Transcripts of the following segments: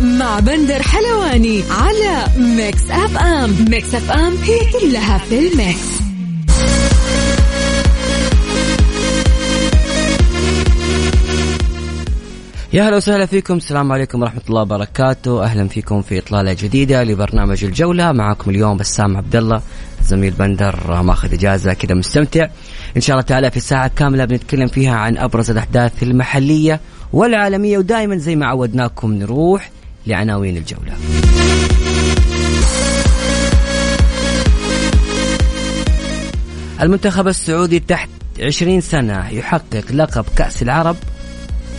مع بندر حلواني على ميكس أف أم. ميكس أف أم هي كلها في ال mix. يا هلا وسهلا فيكم. السلام عليكم ورحمة الله وبركاته. أهلا فيكم في إطلالة جديدة لبرنامج الجولة. معكم اليوم بسام عبد الله زميل بندر ماخذ إجازة كذا مستمتع. إن شاء الله تعالى في ساعة كاملة بنتكلم فيها عن أبرز الأحداث المحلية والعالمية ودائما زي ما عودناكم نروح لعناوين الجولة المنتخب السعودي تحت 20 سنة يحقق لقب كأس العرب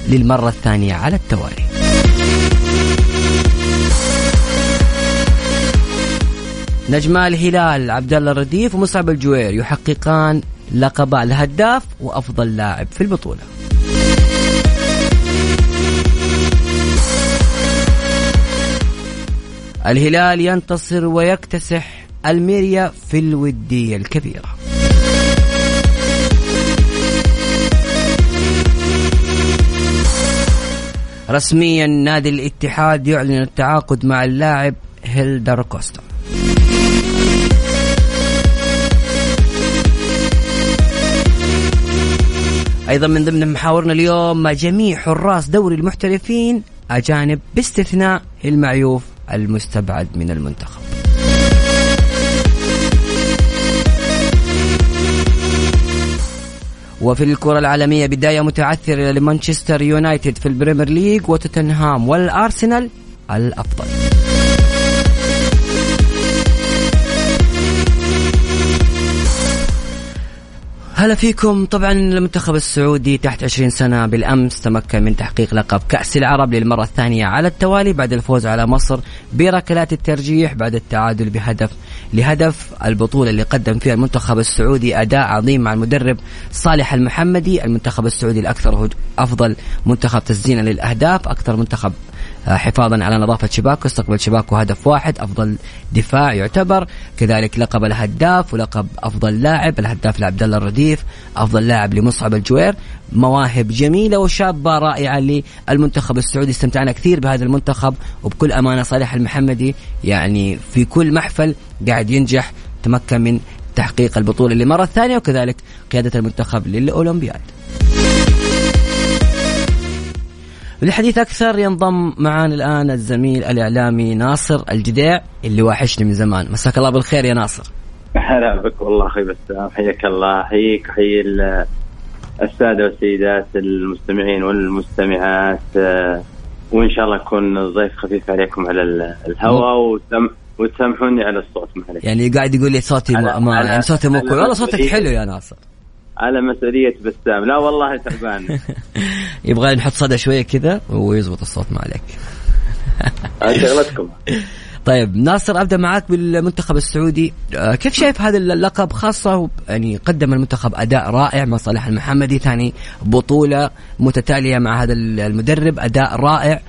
للمرة الثانية على التوالي نجما الهلال عبد الله الرديف ومصعب الجوير يحققان لقب الهداف وأفضل لاعب في البطولة. الهلال ينتصر ويكتسح الميريا في الوديه الكبيرة. رسميا نادي الاتحاد يعلن التعاقد مع اللاعب هيلدر كوستا أيضا من ضمن محاورنا اليوم جميع حراس دوري المحترفين أجانب باستثناء المعيوف المستبعد من المنتخب. وفي الكرة العالمية بداية متعثرة لمانشستر يونايتد في ال Premier League وتوتنهام والأرسنال الأفضل. هلا فيكم. طبعا المنتخب السعودي تحت 20 سنة بالأمس تمكن من تحقيق لقب كأس العرب للمرة الثانية على التوالي بعد الفوز على مصر بركلات الترجيح بعد التعادل بهدف لهدف البطولة اللي قدم فيها المنتخب السعودي أداء عظيم مع المدرب صالح المحمدي. المنتخب السعودي الأكثر أفضل منتخب تسجيلا للأهداف أكثر منتخب حفاظا على نظافة شباكه استقبل شباكه هدف واحد أفضل دفاع يعتبر. كذلك لقب الهداف ولقب أفضل لاعب الهداف لعبد الله الرديف أفضل لاعب لمصعب الجوير. مواهب جميلة وشابة رائعة للمنتخب السعودي استمتعنا كثير بهذا المنتخب وبكل أمانة صالح المحمدي. يعني في كل محفل قاعد ينجح تمكن من تحقيق البطولة لمرة ثانية وكذلك قيادة المنتخب للأولمبياد. للحديث أكثر ينضم معنا الآن الزميل الإعلامي ناصر الجديع اللي واحشني من زمان. مساك الله بالخير يا ناصر. هلا بك والله أخي بسام حياك الله. حييك حيي السادة والسيدات المستمعين والمستمعات. آه، وإن شاء الله أكون ضيف خفيف عليكم على الهواء وسم وتسامحوني على الصوت معلش يعني قاعد يقول لي صوتي ما يعني صوتي مو كويس والله صوتك حلو يا ناصر. على مسؤولية بسام. لا والله تعبان. يبغى نحط صدى شوية كذا ويزبط الصوت ما عليك. شغلتكم. طيب ناصر أبدأ معك بالمنتخب السعودي. آه، كيف شايف هذا اللقب؟ خاصة يعني قدم المنتخب أداء رائع مع صالح المحمدي. ثاني بطولة متتالية مع هذا المدرب. أداء رائع.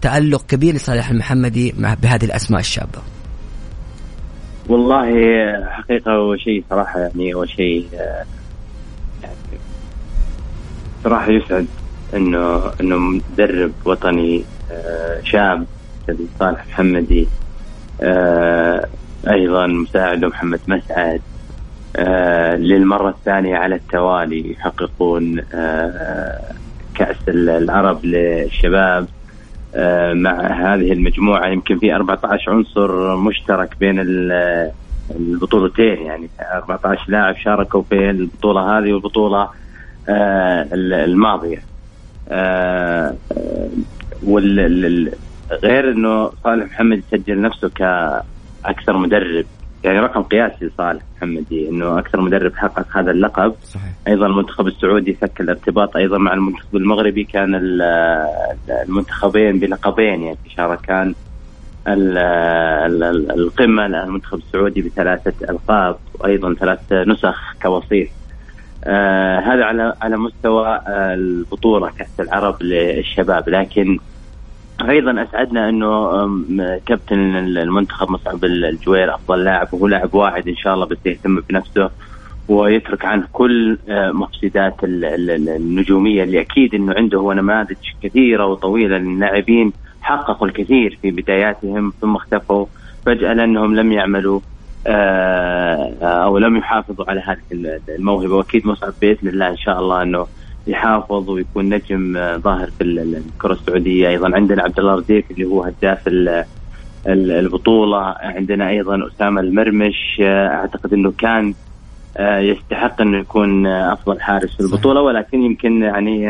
تألق كبير لصالح المحمدي مع بهذه الأسماء الشابة. والله حقيقة هو شيء صراحة يعني هو شيء آه، صراحة يسعد انه إنه مدرب وطني آه، شاب صالح محمدي آه، أيضا مساعده محمد مسعد آه، للمرة الثانية على التوالي يحققون كأس العرب للشباب مع هذه المجموعة. يمكن في 14 عنصر مشترك بين البطولتين يعني 14 لاعب شاركوا في البطولة هذه والبطولة آه، الماضية آه، غير إنه صالح محمد يسجل نفسه كأكثر مدرب يعني رقم قياسي لصالح محمدي إنه أكثر مدرب حقق هذا اللقب صحيح. أيضا المنتخب السعودي فك الارتباط أيضا مع المنتخب المغربي كان المنتخبين بلقبين يعني شاركان القمة المنتخب السعودي بثلاثة ألقاب وأيضا ثلاث نسخ كوصيف آه هذا على على مستوى آه البطولة كأس العرب للشباب. لكن أيضا أسعدنا إنه كابتن المنتخب مصعب الجوير أفضل لاعب وهو لاعب واحد إن شاء الله بس يهتم بنفسه ويترك عنه كل آه، مفسدات النجومية اللي أكيد إنه عنده هو نماذج كثيرة وطويلة للاعبين. حققوا الكثير في بداياتهم ثم اختفوا. فجأة لأنهم لم يعملوا آه، أو لم يحافظوا على هذه الموهبة. وأكيد مصعب بإذن الله إن شاء الله أنه يحافظ ويكون نجم آه، ظاهر في الكرة السعودية. أيضا عندنا عبد الله رزيق اللي هو هداف البطولة. عندنا أيضا أسامة المرمش. آه، أعتقد أنه كان يستحق أنه يكون أفضل حارس في البطولة. ولكن يمكن يعني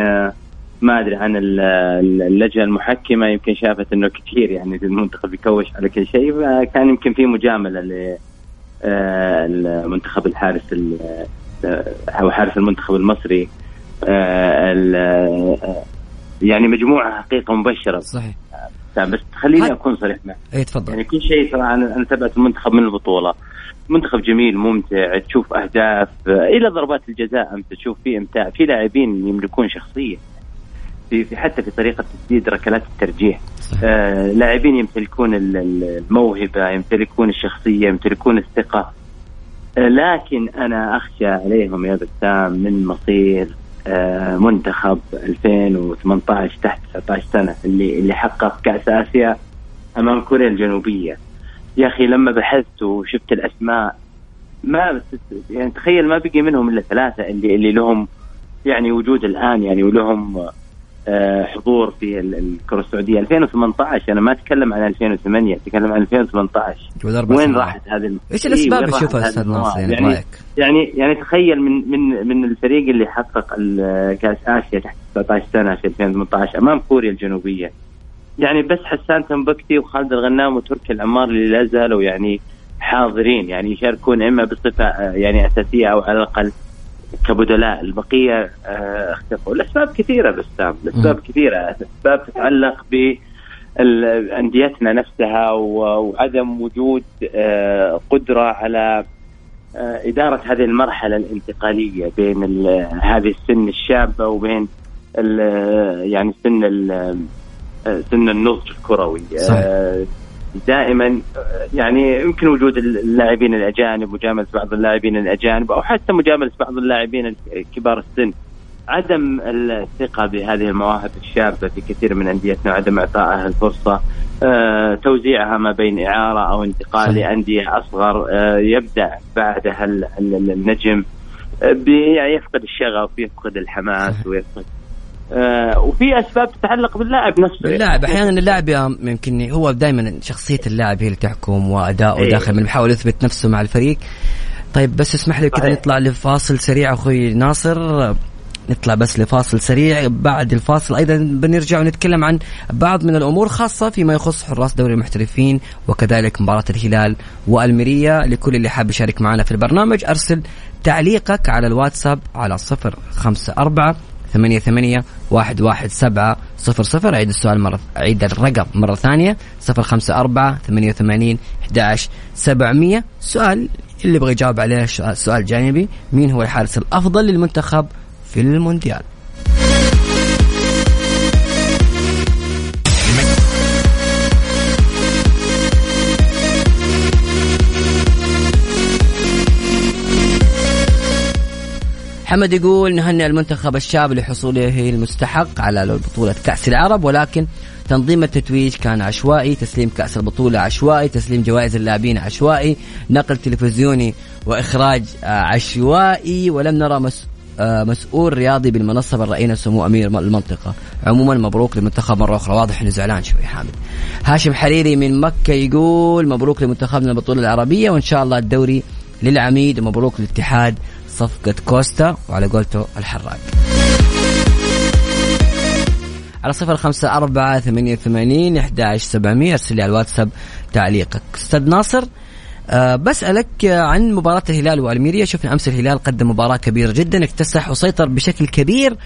ما أدري عن اللجنة المحكمة يمكن شافت إنه كثير يعني المنتخب يكوش على كل شيء فكان يمكن في مجاملة ل المنتخب الحارس أو حارس المنتخب المصري. يعني مجموعة حقيقة مبشرة. صحيح. بس خليني أكون صريح معك. اي تفضل. يعني كل شيء صراحة أنا تابعت المنتخب من البطولة. منتخب جميل ممتع تشوف أهداف إلى ضربات الجزاء أنت تشوف فيه إمتاع في لاعبين يملكون شخصية. في في حتى في طريقة تسديد ركلات الترجيح. آه لاعبين يمتلكون الموهبة يمتلكون الشخصية يمتلكون الثقة. آه لكن أنا أخشى عليهم يا بسام من مصير آه منتخب 2018 تحت 19 سنة اللي اللي حقق كأس آسيا أمام كوريا الجنوبية. يا أخي لما بحثت وشفت الأسماء ما يعني تخيل ما بقي منهم إلا ثلاثة اللي اللي لهم يعني وجود الآن يعني ولهم حضور في الكرة السعودية 2018 أنا ما أتكلم عن 2008 أتكلم عن 2018 وين راحت هذه إيش الأسباب يشوفها أستاذ ناصر؟ يعني, يعني؟ يعني يعني تخيل من من من الفريق اللي حقق كأس آسيا تحت 19 سنة في 2018 أمام كوريا الجنوبية. يعني بس حسان تنبكتي وخالد الغنام وتركي العمار اللي لا زالوا يعني حاضرين يعني يشاركون إما بصفة آه، يعني أساسية أو على الأقل. كبدلاء البقية آه، اختفوا. الاسباب كثيرة بسام الاسباب كثيرة. أسباب تتعلق ب أنديتنا نفسها وعدم وجود آه، قدرة على آه، إدارة هذه المرحلة الانتقالية بين هذه السن الشابة وبين يعني سن سن النضج الكروي. صحيح. دائما يعني يمكن وجود اللاعبين الأجانب مجاملة بعض اللاعبين الأجانب أو حتى مجاملة بعض اللاعبين كبار السن عدم الثقة بهذه المواهب الشابة في كثير من أنديتنا وعدم إعطائها الفرصة آه، توزيعها ما بين إعارة أو انتقال لأندية أصغر آه، يبدأ بعدها النجم آه، يفقد الشغف يفقد الحماس ويفقد آه وفي أسباب تتعلق باللاعب نفسه. اللاعب أحيانا اللاعب يمكن هو دائما شخصية اللاعب هي اللي تحكم واداؤه إيه. داخل من بيحاول يثبت نفسه مع الفريق. طيب بس اسمح لي كذا نطلع لفاصل سريع أخوي ناصر. نطلع بس لفاصل سريع. بعد الفاصل أيضا بنرجع ونتكلم عن بعض من الأمور خاصة فيما يخص حراس دوري المحترفين وكذلك مباراة الهلال وألميريا. لكل اللي حاب يشارك معنا في البرنامج أرسل تعليقك على الواتساب على صفر خمسة أربعة ثمانية ثمانية واحد واحد سبعة صفر صفر. أعيد السؤال مرة أعيد الرقم مرة ثانية. صفر خمسة أربعة ثمانية وثمانين أحد سبعمية سؤال اللي يبغى يجاوب عليه سؤال جانبي. مين هو الحارس الأفضل للمنتخب في المونديال؟ محمد يقول نهنئ المنتخب الشاب لحصوله المستحق على بطولة كأس العرب ولكن تنظيم التتويج كان عشوائي تسليم كأس البطولة عشوائي تسليم جوائز اللاعبين عشوائي نقل تلفزيوني وإخراج عشوائي ولم نرى مس آه، مسؤول رياضي بالمنصة بل رأينا سمو أمير المنطقة. عموما مبروك للمنتخب مرة أخرى واضح أنه زعلان شوي حامد. هاشم حريري من مكة يقول مبروك لمنتخبنا البطولة العربية وإن شاء الله الدوري للعميد ومبروك للاتحاد صفقة كوستا وعلى قولته الحراق. على صفر خمسة أربعة ثمانية ثمانين إحدى سبعمية أرسل لي على الواتساب تعليقك. أستاذ ناصر أه بسألك عن مباراة الهلال وألميريا. شفنا أمس الهلال قدم مباراة كبيرة جدا اكتسح وسيطر بشكل كبير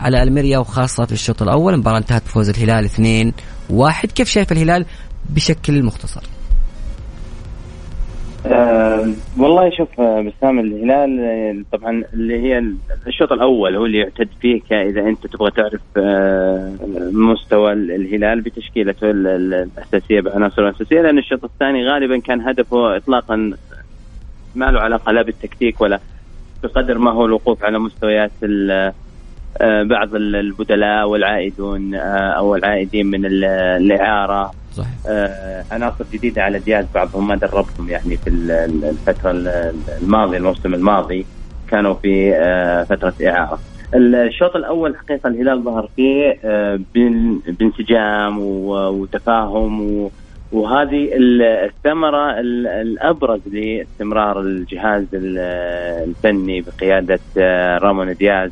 على ألميريا وخاصة في الشوط الأول. المباراة انتهت بفوز الهلال اثنين واحد. كيف شايف الهلال بشكل مختصر؟ أه والله شوف آه، بسام الهلال آه، طبعا اللي هي الشوط الأول هو اللي يعتد فيه اذا أنت تبغى تعرف مستوى الهلال بتشكيلته الأساسية بعناصره الأساسية لأن الشوط الثاني غالبا كان هدفه اطلاقا ما له علاقة لا بالتكتيك ولا بقدر ما هو الوقوف على مستويات بعض البدلاء والعائدون أو العائدين من الإعارة. صحيح. عناصر جديدة على الجهاز بعضهم ما دربهم يعني في الفترة الماضية الموسم الماضي كانوا في فترة إعارة. الشوط الأول حقيقة الهلال ظهر فيه بانسجام وتفاهم وهذه الثمرة الأبرز لاستمرار الجهاز الفني بقيادة آه، رامون دياز.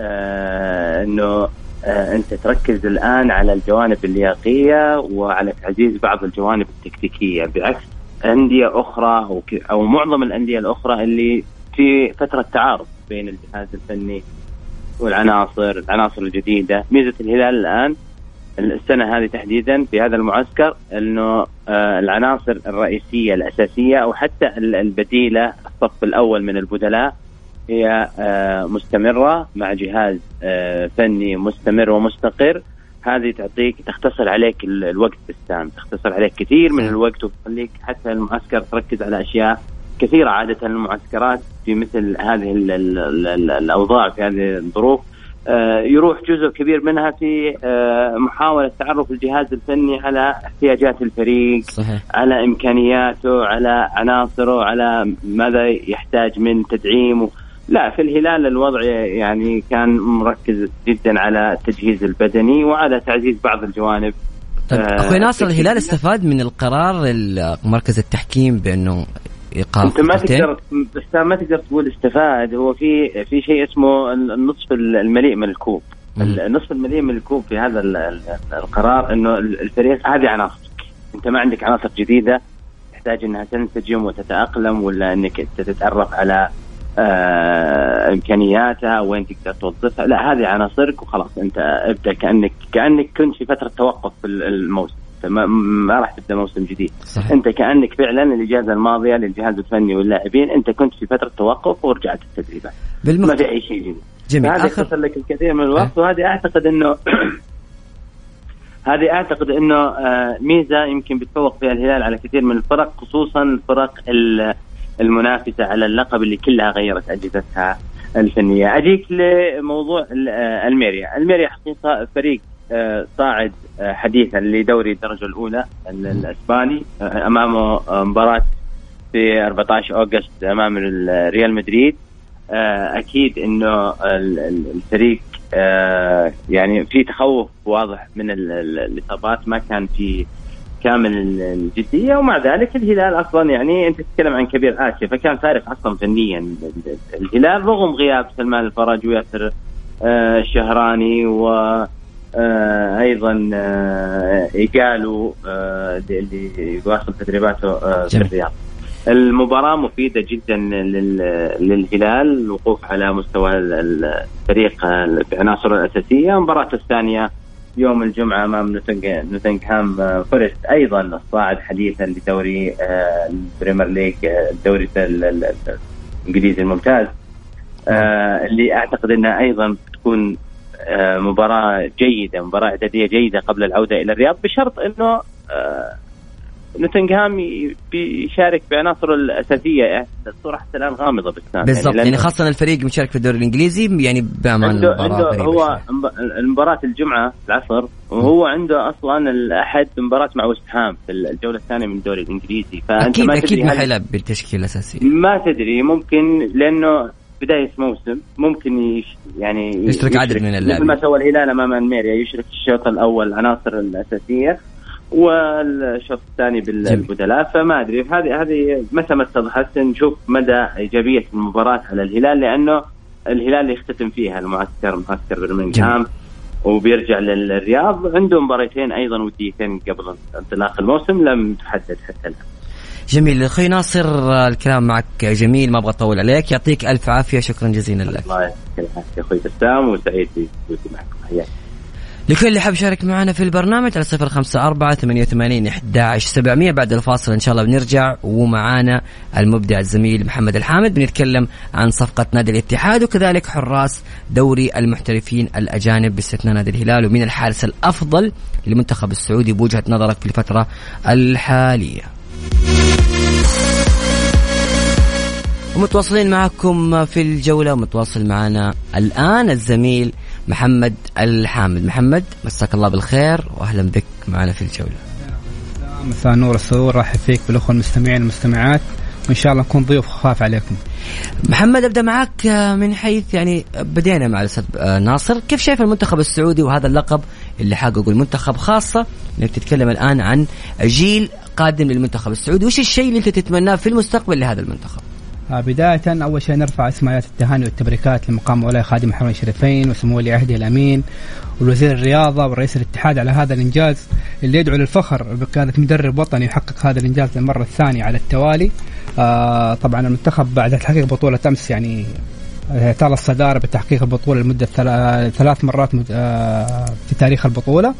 آه، أنه آه، أنت تركز الآن على الجوانب اللياقية وعلى تعزيز بعض الجوانب التكتيكية بعكس أندية أخرى أو معظم الأندية الأخرى اللي في فترة تعارض بين الجهاز الفني والعناصر العناصر الجديدة. ميزة الهلال الآن السنة هذه تحديدا في هذا المعسكر إنه آه، العناصر الرئيسية الأساسية أو حتى البديلة الصف الأول من البدلاء هي آه، مستمرة مع جهاز آه، فني مستمر ومستقر. هذه تعطيك تختصر عليك الوقت بالسام. تختصر عليك كثير من الوقت وتخليك حتى المعسكر تركز على أشياء كثيرة. عادة المعسكرات في مثل هذه الأوضاع في هذه الظروف آه، يروح جزء كبير منها في محاولة تعرف الجهاز الفني على احتياجات الفريق صحيح. على إمكانياته على عناصره على ماذا يحتاج من تدعيم لا في الهلال الوضع يعني كان مركز جدا على التجهيز البدني وعلى تعزيز بعض الجوانب. طيب آه، أخوي ناصر الهلال استفاد من القرار مركز التحكيم بأنه إيقاف أنت ما تقدر بس ما تقدر تقول استفاد. هو في في شيء اسمه النصف المليء من الكوب. النصف المليء من الكوب في هذا القرار إنه الفريق هذه عناصرك أنت ما عندك عناصر جديدة تحتاج إنها تنسجم وتتأقلم ولا إنك تتعرف على آه إمكانياتها وين تقدر توظفها لا هذه عناصرك وخلاص أنت ابدأ كأنك كأنك كنت في فترة توقف في الموسم ما, ما راح تبدأ موسم جديد صحيح. أنت كأنك فعلا الإجازة الماضية للجهاز الفني واللاعبين أنت كنت في فترة توقف ورجعت التدريبات. ما في أي شيء جديد جميل هذا يختصر لك الكثير من الوقت أه. وهذه أعتقد إنه هذه أعتقد إنه آه، ميزة يمكن بتفوق فيها الهلال على كثير من الفرق خصوصا الفرق المنافسة على اللقب اللي كلها غيرت أجهزتها الفنية. أجيك لموضوع آه، الميريا، الميريا حقيقة فريق آه، صاعد آه، حديثا لدوري الدرجة الأولى الإسباني أمامه مباراة في 14 أوغست أمام ريال مدريد. أكيد إنه الفريق يعني في تخوف واضح من الإصابات. ما كان في كامل الجدية ومع ذلك الهلال أصلا يعني أنت تتكلم عن كبير اسيا فكان فارق أصلا فنيا. الهلال رغم غياب سلمان الفرج وياسر الشهراني و آه أيضا آه إيجالو آه اللي يواصل تدريباته آه في الرياض. المباراة مفيدة جدا للهلال الوقوف على مستوى الفريق بعناصره الأساسية. المباراة الثانية يوم الجمعة أمام نوتنغهام آه، فورست. أيضا الصاعد حديثا لدوري آه، ال Premier League آه، الدوري الإنجليزي الممتاز. اللي أعتقد أنها أيضا تكون آه، مباراة جيدة مباراة إعدادية جيدة قبل العودة إلى الرياض بشرط أنه نوتنغهام بيشارك بعناصره الأساسية. يعني الصورة حتى الآن غامضة بس بالضبط. يعني, يعني خاصة الفريق مشارك في الدوري الإنجليزي يعني بامان عنده, عنده هو المباراة الجمعة العصر وهو عنده أصلا الأحد مباراة مع وست هام في الجولة الثانية من الدوري الإنجليزي. فأنت أكيد ما أكيد ما حيلعب بالتشكيلة الأساسية. ما تدري. ممكن لأنه بداية موسم ممكن يش يعني يشترك عدد من اللاعبين. مثل ما سوى الهلال أمام الميريا يشرك الشوط الأول العناصر الأساسية. والشوط الثاني بالبدلاء فما أدري. هذه هذه متى ما اتضحت نشوف مدى إيجابية المباراة على الهلال لأنه الهلال يختتم فيها المعسكر معسكر برمنغهام وبيرجع للرياض. عنده مباراتين أيضا وديتين قبل انطلاق الموسم لم تحدد حتى الآن. جميل. أخوي ناصر الكلام معك جميل ما أبغى أطول عليك. يعطيك ألف عافية. شكرا جزيلا لك. الله يعطيك العافية. أخوي بسام وسعيد بوجودي معكم. حياك لكل اللي حاب يشارك معنا في البرنامج على صفر خمسة أربعة ثمانية وثمانين أحد سبعمية بعد الفاصل إن شاء الله بنرجع ومعانا المبدع الزميل محمد الحامد بنتكلم عن صفقة نادي الاتحاد وكذلك حراس دوري المحترفين الأجانب باستثناء نادي الهلال ومن الحارس الأفضل للمنتخب السعودي بوجهة نظرك في الفترة الحالية. ومتواصلين معكم في الجولة ومتواصل معنا الآن الزميل محمد الحامد. محمد مساك الله بالخير وأهلا بك معنا في الجولة. مساء نور السرور رحب فيك بالأخوة المستمعين والمستمعات. وإن شاء الله نكون ضيوف خفاف عليكم. محمد أبدأ معك من حيث يعني بدينا مع الأستاذ ناصر، كيف شايف المنتخب السعودي وهذا اللقب اللي حققه المنتخب؟ خاصة إنك تتكلم الآن عن جيل قادم للمنتخب السعودي، وش الشيء اللي أنت تتمناه في المستقبل لهذا المنتخب؟ بداية أول شيء نرفع اسماءات التهاني والتبريكات لمقام مولاي خادم الحرمين الشريفين وسمو ولي عهده الأمين والوزير الرياضة ورئيس الاتحاد على هذا الإنجاز اللي يدعو للفخر بقيادة مدرب وطني يحقق هذا الإنجاز للمرة الثانية على التوالي. آه طبعا المنتخب بعد تحقيق بطولة أمس يعني اعتال الصدارة بتحقيق البطولة لمدة ثلاث مرات آه، في تاريخ البطولة.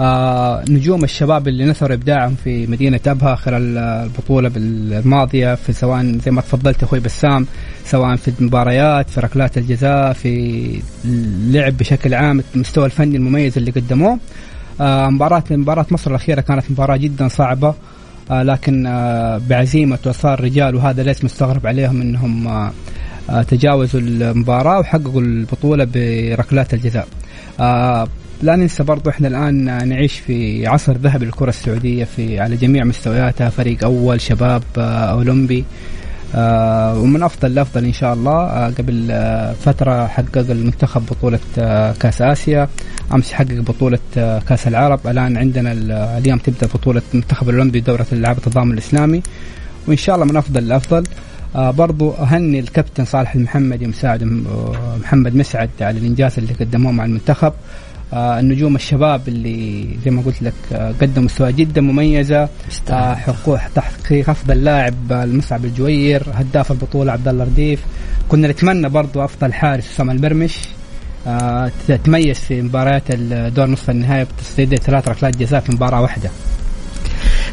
آه نجوم الشباب اللي نثروا إبداعهم في مدينة أبها خلال البطولة الماضيه في سواء زي ما تفضلت أخوي بسام سواء في المباريات في ركلات الجزاء في اللعب بشكل عام المستوى الفني المميز اللي قدموه. آه مباراة مباراة مصر الأخيرة كانت مباراة جدا صعبة آه لكن آه بعزيمة وإصرار الرجال وهذا ليس مستغرب عليهم أنهم آه آه تجاوزوا المباراة وحققوا البطولة بركلات الجزاء. آه لا ننسى برضو إحنا الآن نعيش في عصر ذهبي للكره السعودية في على جميع مستوياتها فريق أول شباب آه، أولمبي. آه ومن أفضل لأفضل إن شاء الله آه قبل آه فترة حقق المنتخب بطولة آه كأس آسيا. أمس حقق بطولة آه كأس العرب. الآن عندنا اليوم تبدأ بطولة المنتخب الاولمبي دورة الألعاب التضامن الإسلامي. وإن شاء الله من أفضل لأفضل آه برضو أهني الكابتن صالح المحمدي مساعد آه، محمد مسعد على الإنجاز اللي قدموه مع المنتخب. آه النجوم الشباب اللي زي ما قلت لك آه قدموا مستوى جدا مميزة. آه حقوق تحقيق أفضل لاعب المصعب الجوير هداف البطولة عبد الله رديف. كنا نتمنى برضو أفضل حارس اسامه المرمش آه تميز في مباريات الدور نصف النهائي بتصديد ثلاث ركلات جزاء في مباراة واحدة.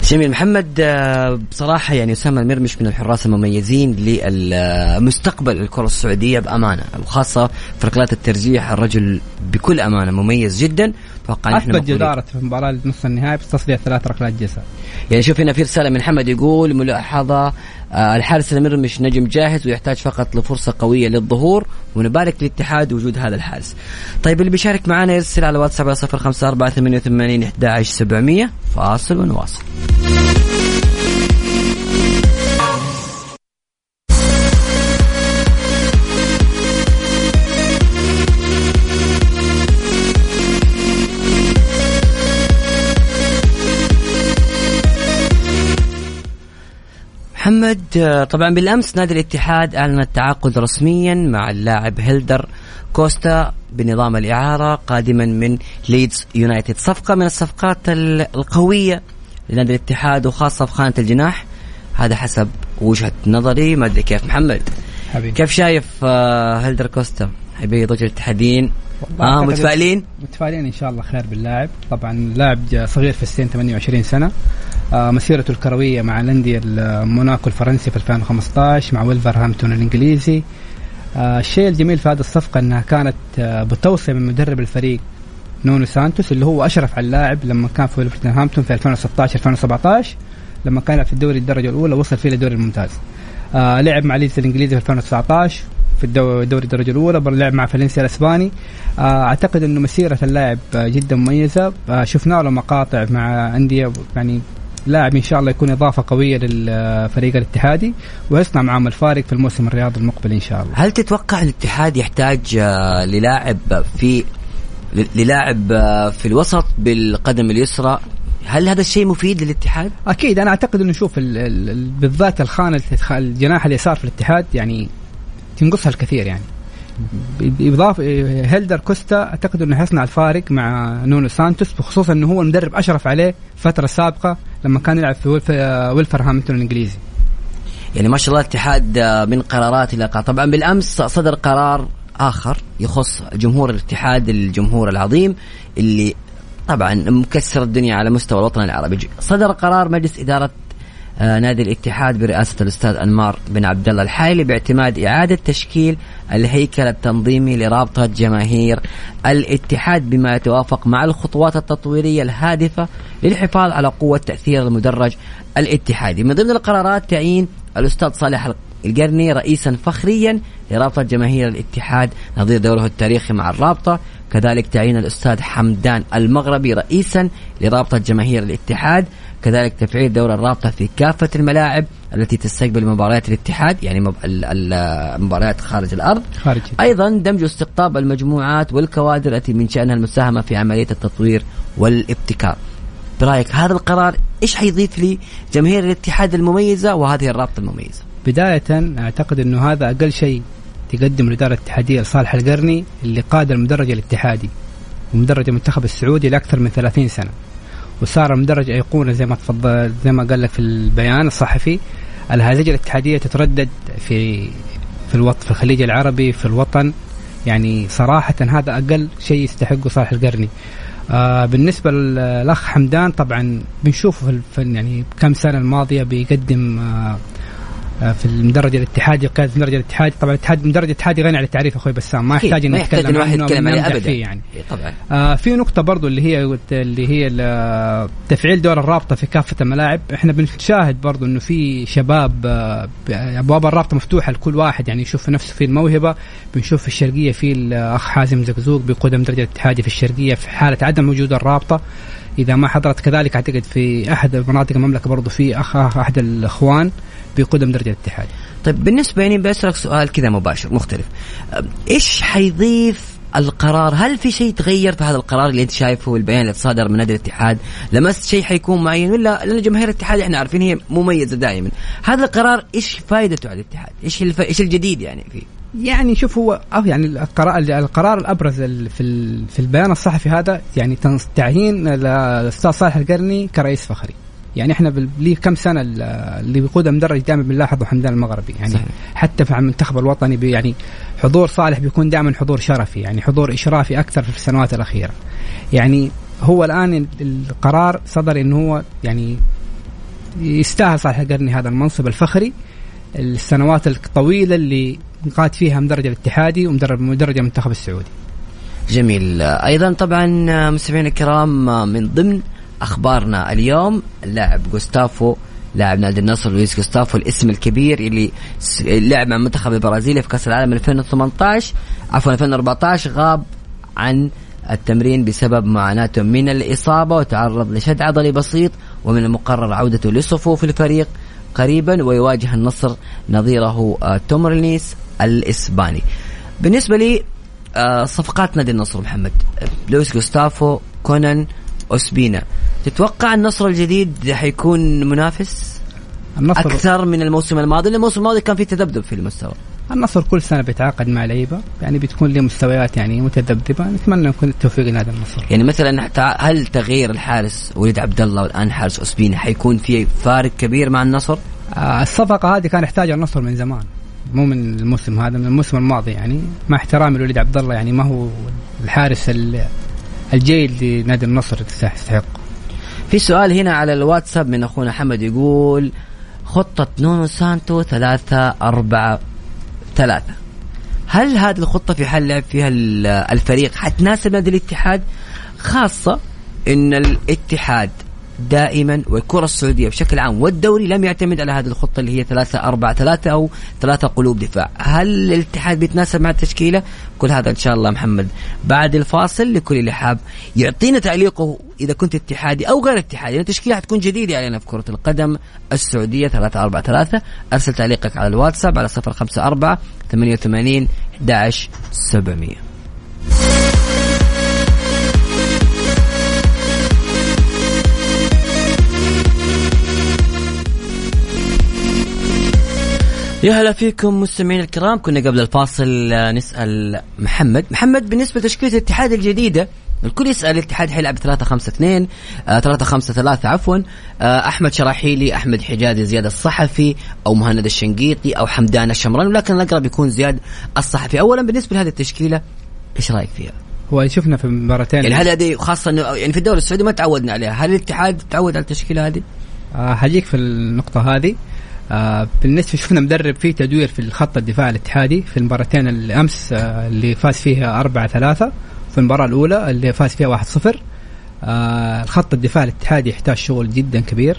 جميل. محمد آه، بصراحة يعني أسامة المرمش من الحراس المميزين لمستقبل الكرة السعودية بأمانة وخاصه في ركلات الترجيح الرجل بكل أمانة مميز جدا. أتوقع أثبت جدارة في مباراة نصف النهائي بتصدية ثلاث ركلات جزاء يعني شوف هنا في رساله من محمد يقول ملاحظة آه الحارس المرمش نجم جاهز ويحتاج فقط لفرصة قوية للظهور ونبارك للاتحاد وجود هذا الحارس. طيب اللي بيشارك معنا يرسل على واتساب 054 88 11700 فاصل ونواصل. محمد طبعا بالأمس نادي الاتحاد أعلن التعاقد رسميا مع اللاعب هيلدر كوستا بنظام الإعارة قادما من ليدز يونايتد. صفقة من الصفقات القوية لنادي الاتحاد وخاصة في خانة الجناح. هذا حسب وجهة نظري. ما أدري كيف محمد؟ حبيب. كيف شايف آه، هيلدر كوستا؟ حبيبي جمهور الاتحاديين آه متفائلين؟ متفائلين إن شاء الله خير باللاعب. طبعا لاعب صغير في السن 28 سنة. آه مسيرته الكروية مع الأندية موناكو الفرنسي في 2015 مع ولفرهامبتون الإنجليزي. آه الشيء الجميل في هذه الصفقة إنها كانت آه بتوصيه من مدرب الفريق نونو سانتوس اللي هو أشرف على اللاعب لما كان في ولفرهامبتون في 2016 2017 لما كان في الدوري الدرجة الأولى وصل فيه للدوري الممتاز. آه لعب مع ليدز الإنجليزي في 2019 في الدوري الدرجة الأولى لعب مع فالنسيا الأسباني. آه، أعتقد إنه مسيرة اللاعب جدا مميزة. آه، شفنا له مقاطع مع أندية يعني لاعب إن شاء الله يكون إضافة قوية للفريق الاتحادي ويصنع معهم الفارق في الموسم الرياضي المقبل إن شاء الله. هل تتوقع الاتحاد يحتاج آه، للاعب في للاعب في الوسط بالقدم اليسرى هل هذا الشيء مفيد للاتحاد؟ أكيد أنا أعتقد إنه شوف بالذات الخانة الجناح اليسار في الاتحاد يعني تنقصها الكثير يعني باضافه هيلدر كوستا أعتقد إنه حيصنع الفارق مع نونو سانتوس بخصوص إنه هو المدرب أشرف عليه الفترة السابقة لما كان يلعب في ويلفرهامبتون الإنجليزي. يعني ما شاء الله الاتحاد من قرارات إلى طبعا بالأمس صدر قرار آخر يخص جمهور الاتحاد الجمهور العظيم اللي طبعا مكسر الدنيا على مستوى الوطن العربي. صدر قرار مجلس آه، نادي الاتحاد برئاسة الأستاذ أنمار بن عبد الله الحايلي باعتماد إعادة تشكيل الهيكل التنظيمي لرابطة جماهير الاتحاد بما يتوافق مع الخطوات التطويرية الهادفة للحفاظ على قوة تأثير المدرج الاتحادي. من ضمن القرارات تعيين الأستاذ صالح القرني رئيسا فخريا لرابطة جماهير الاتحاد نظير دوره التاريخي مع الرابطة. كذلك تعيين الأستاذ حمدان المغربي رئيسا لرابطة جماهير الاتحاد. كذلك تفعيل دور الرابطة في كافة الملاعب التي تستقبل مباريات الاتحاد يعني المباريات خارج الأرض خارج. أيضا دمج استقطاب المجموعات والكوادر التي من شأنها المساهمة في عملية التطوير والابتكار برأيك هذا القرار إيش حيضيف لي جماهير الاتحاد المميزة وهذه الرابطة المميزة؟ بداية أعتقد إنه هذا أقل شيء تقدم الإدارة الاتحادية لصالح القرني اللي قاد المدرج الاتحادي ومدرج المنتخب السعودي لأكثر من 30 سنة وصار المدرج أيقونة زي ما تفضل زي ما قال لك في البيان الصحفي. الهزيجه الاتحادية تتردد في في الوطن في الخليج العربي في الوطن. يعني صراحة هذا أقل شيء يستحقه صالح القرني. آه بالنسبة للأخ حمدان طبعا بنشوفه في يعني كم سنة الماضية بيقدم آه، في المدرج الاتحادي قياده المدرج الاتحادي طبعا الاتحاد المدرج الاتحادي غني عن التعريف أخوي بسام ما يحتاج ان نتكلم عنه يتكلم عليه ابدا. يعني. إيه، طبعا. آه في نقطة برضو اللي هي اللي هي تفعيل دور الرابطة في كافة الملاعب. إحنا بنشاهد برضو إنه في شباب آه أبواب الرابطة مفتوحة لكل واحد يعني يشوف نفسه في الموهبة بنشوف في الشرقية في الاخ حازم زقزوق بيقود المدرج الاتحادي في الشرقية في حالة عدم وجود الرابطة. إذا ما حضرت كذلك أعتقد في أحد مناطق المملكة برضو في اخ أحد الإخوان بقدم درجة الاتحاد. طيب بالنسبة يعني بسالك سؤال كذا مباشر مختلف. إيش حيضيف القرار؟ هل في شيء تغير في هذا القرار اللي أنت شايفه البيان اللي صادر من نادي الاتحاد؟ لمست شيء حيكون معين ولا لأن جماهير الاتحاد إحنا عارفين هي مميزة دائما. هذا القرار إيش فائدته على الاتحاد؟ إيش الف... إيش الجديد يعني فيه؟ يعني شوف هو يعني القرار القرار الأبرز في في البيان الصحفي هذا يعني تعيين الأستاذ صالح القرني كرئيس فخري. يعني إحنا لي كم سنة اللي بيقودها مدرج دائما بنلاحظه حمدان المغربي. يعني صحيح. حتى في المنتخب الوطني يعني حضور صالح بيكون دائما حضور شرفي يعني حضور إشرافي أكثر في السنوات الأخيرة. يعني هو الآن القرار صدر إنه هو يعني يستاهل صالح القرني هذا المنصب الفخري. السنوات الطويلة اللي قاد فيها مدرج الاتحادي ومدرب مدرج المنتخب السعودي. جميل أيضا طبعا مستمعينا الكرام من ضمن أخبارنا اليوم اللاعب جوستافو لاعب نادي النصر لويس جوستافو الاسم الكبير اللي لعب مع المنتخب البرازيلي في كأس العالم 2018 عفوا 2014 غاب عن التمرين بسبب معاناته من الإصابة وتعرض لشد عضلي بسيط ومن المقرر عودته لصفوف الفريق قريبا ويواجه النصر نظيره آه، تومرنيس الإسباني. بالنسبة لي آه، صفقات نادي النصر محمد. لويس جوستافو كونان أوسبينا. تتوقع النصر الجديد حيكون منافس؟ النصر أكثر من الموسم الماضي؟ الموسم الماضي كان في تذبذب في المستوى. النصر كل سنة بيتعاقد مع لعيبة يعني بتكون له مستويات يعني متذبذبه نتمنى يكون التوفيق لهذا النصر. يعني مثلا هل تغيير الحارس وليد عبد الله والآن حارس اوسبينا حيكون في فارق كبير مع النصر؟ آه الصفقة هذه كان يحتاجها النصر من زمان مو من الموسم هذا من الموسم الماضي يعني. مع احترامي لوليد عبد الله يعني ما هو الحارس الجيد لنادي النصر تستحق. في سؤال هنا على الواتساب من أخونا حمد يقول خطة نونو سانتو ثلاثة أربعة ثلاثة. هل هذه الخطة في حال لعب فيها الفريق حتناسب نادي الاتحاد؟ خاصة إن الاتحاد دائما والكرة السعودية بشكل عام والدوري لم يعتمد على هذه الخطة اللي هي ثلاثة أربعة ثلاثة أو ثلاثة قلوب دفاع. هل الاتحاد بيتناسب مع التشكيلة؟ كل هذا إن شاء الله محمد بعد الفاصل. لكل اللي حاب يعطينا تعليقه إذا كنت اتحادي أو غير اتحادي لأن التشكيلة حتكون جديدة علينا في كرة القدم أربعة ثلاثة. أرسل تعليقك على الواتساب على صفر خمسة أربعة ثمانية وثمانين أحد سبعمية. يا هلا فيكم مستمعين الكرام. كنا قبل الفاصل آه، نسأل محمد. محمد بالنسبة لتشكيلة الاتحاد الجديدة الكل يسأل الاتحاد حيلعب 3 5 2 3 5 3 عفوا. آه، أحمد شراحيلي أحمد حجازي زياد الصحفي أو مهند الشنقيطي أو حمدان الشمراني ولكن الأقرب يكون زياد الصحفي. اولا بالنسبة لهذه التشكيلة إيش رأيك فيها؟ هو شفنا في مباراتين يعني هل هذه خاصة انه يعني في الدوري السعودي ما تعودنا عليها، هل الاتحاد تعود على التشكيلة هذه؟ آه حجيك في النقطة هذه. آه بالنسبة شفنا مدرب فيه تدوير في الخط الدفاع الاتحادي في المباراتين الأمس آه اللي فاز فيها 4 3 في المباراة الأولى اللي فاز فيها 1 0 آه الخط الدفاع الاتحادي يحتاج شغل جدا كبير.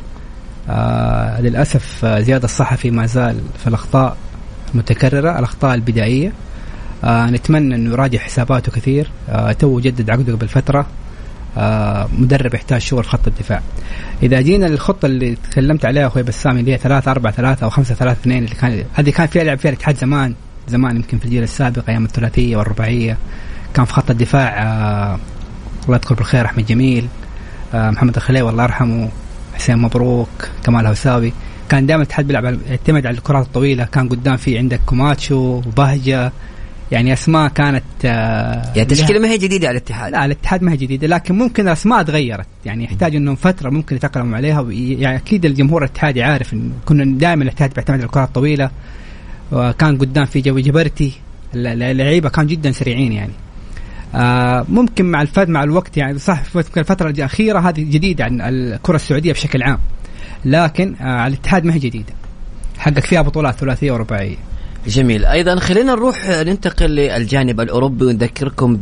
آه للأسف آه زياد الصحفي ما زال في الأخطاء متكررة الأخطاء البدائية. آه نتمنى إنه يراجع حساباته كثير. آه تو جدد عقده قبل فتره آه مدرب يحتاج شغل خط الدفاع. إذا جينا للخطة اللي تكلمت عليها أخوي بسام اللي هي 3 4 3 أو 5 3 2 اللي كان هذه كان فيها لعب فيها الاتحاد زمان زمان يمكن في الجيل السابق أيام الثلاثية والرباعية. كان في خط الدفاع آه الله يذكر بالخير أحمد جميل آه محمد الخليوي الله يرحمه حسين مبروك كمال هوساوي كان دائما الاتحاد بيلعب يعتمد على الكرات الطويلة. كان قدام في عندك كوماتشو وبهجه يعني أسماء كانت آه يعني تشكيلة ما هي جديدة على الاتحاد. لا الاتحاد ما هي جديدة لكن ممكن الاسماء تغيرت. يعني يحتاج انه فترة ممكن يتأقلموا عليها يعني أكيد الجمهور الاتحادي عارف انه كنا دائما الاتحاد بيعتمد على الكرات الطويلة. وكان قدام في جو جبرتي اللعيبة كان جدا سريعين يعني. ممكن مع الفد مع الوقت يعني صح الفترة الأخيرة هذه جديدة عن الكرة السعودية بشكل عام. لكن آه الاتحاد ما هي جديدة. حقق فيها بطولات ثلاثية ورباعية. جميل. أيضا خلينا نروح ننتقل للجانب الأوروبي ونذكركم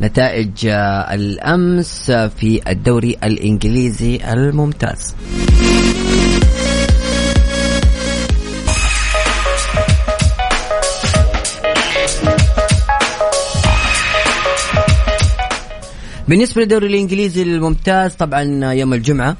بنتائج آه، الأمس في الدوري الإنجليزي الممتاز. بالنسبة للدوري الإنجليزي الممتاز طبعا يوم الجمعة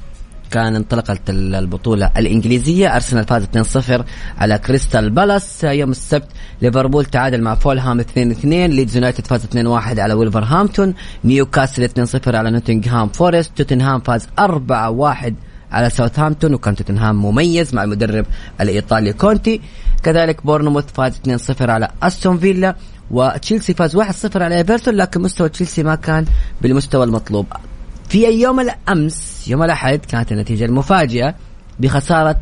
كان انطلقت البطولة الإنجليزية. أرسنال فاز 2-0 على كريستال بالاس. يوم السبت ليفربول تعادل مع فولهام 2-2 ليدز يونايتد فاز 2-1 على ولفرهامبتون نيوكاسل 2-0 على نوتنغهام فورست. توتنهام فاز 4-1 على ساوثهامبتون. وكان توتنهام مميز مع المدرب الإيطالي كونتي. كذلك بورنموث فاز 2-0 على أستون فيلا. وتشيلسي فاز 1-0 على إيفرتون لكن مستوى تشيلسي ما كان بالمستوى المطلوب. في يوم الأمس يوم الأحد كانت النتيجة المفاجئة بخسارة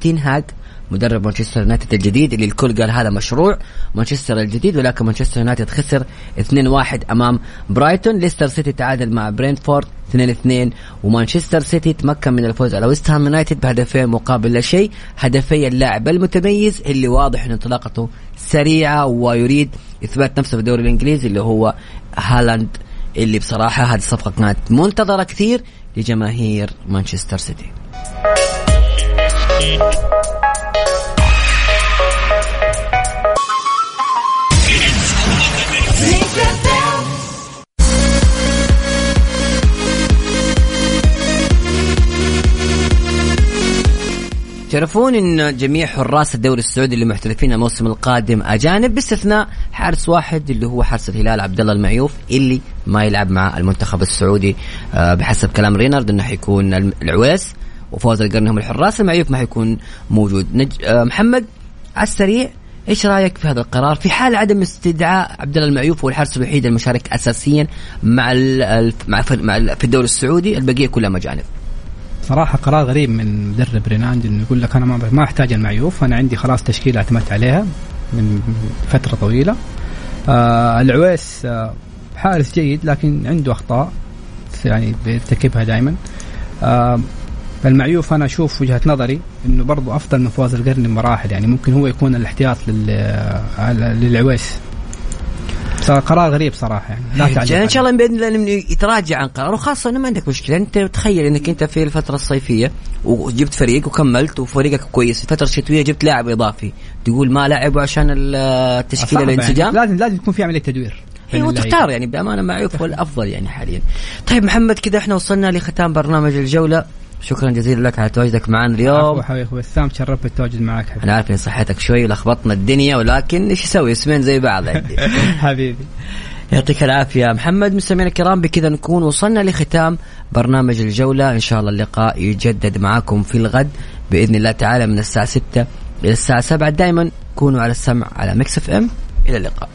تينهاج مدرب مانشستر يونايتد الجديد اللي الكل قال هذا مشروع مانشستر الجديد ولكن مانشستر يونايتد خسر 2-1 أمام برايتون. ليستر سيتي تعادل مع برينتفورد 2-2 ومانشستر سيتي تمكن من الفوز على ويست هام يونايتد بهدفين مقابل لا شيء. هدفي اللاعب المتميز اللي واضح إن انطلاقته سريعة ويريد إثبات نفسه في الدوري الإنجليزي اللي هو هالاند اللي بصراحة هذه الصفقة كانت منتظرة كثير لجماهير مانشستر سيتي. تعرفون إن جميع حراس الدوري السعودي اللي محترفين الموسم القادم أجانب باستثناء حارس واحد اللي هو حارس الهلال عبد الله المعيوف اللي ما يلعب مع المنتخب السعودي آه، بحسب كلام رينارد إنه حيكون العويس وفوز القرن هم الحراس المعيوف ما حيكون موجود. نج... آه، محمد على السريع إيش رأيك في هذا القرار؟ في حال عدم استدعاء عبد الله المعيوف هو الحارس الوحيد المشارك اساسيا مع ال... مع في الدوري السعودي البقية كلها مجانب صراحة قرار غريب من مدرب رينارد إنه يقول لك أنا ما أحتاج المعيوف. أنا عندي خلاص تشكيلة اعتمدت عليها من فترة طويلة. آه العويس آه حارس جيد لكن عنده أخطاء يعني بيرتكبها دائما آه فالمعيوف أنا أشوف وجهة نظري إنه برضو أفضل من فواز القرني بمراحل. يعني ممكن هو يكون الاحتياط آه، للعويس. قرار غريب صراحة. يعني لا تعليق يعني إن شاء الله بإذن الله يتراجع عن قراره وخاصة إنه ما عندك مشكلة. أنت تخيل إنك أنت في الفترة الصيفية وجبت فريق وكملت وفريقك كويس. الفترة الشتوية جبت لاعب إضافي. تقول ما لعبوا عشان التشكيلة الانسجام يعني. لازم لازم يكون في عملية تدوير أيوه تختار يعني بأمانة معروف هو الافضل يعني حاليا. طيب محمد كذا إحنا وصلنا لختام برنامج الجولة. شكرا جزيلا لك على تواجدك معنا اليوم. حبيبي أخوي بسام تشرفت بالتواجد معك حبيبي. أنا عارف إن صحتك شوي ولخبطنا الدنيا ولكن إيش أسوي اسمين زي بعض عندي. حبيبي. يعطيك العافية محمد. مستمعينا الكرام بكذا نكون وصلنا لختام برنامج الجولة. إن شاء الله اللقاء يجدد معاكم في الغد بإذن الله تعالى من الساعة 6 إلى الساعة 7 دائما كونوا على السمع على مكسف إم. إلى اللقاء.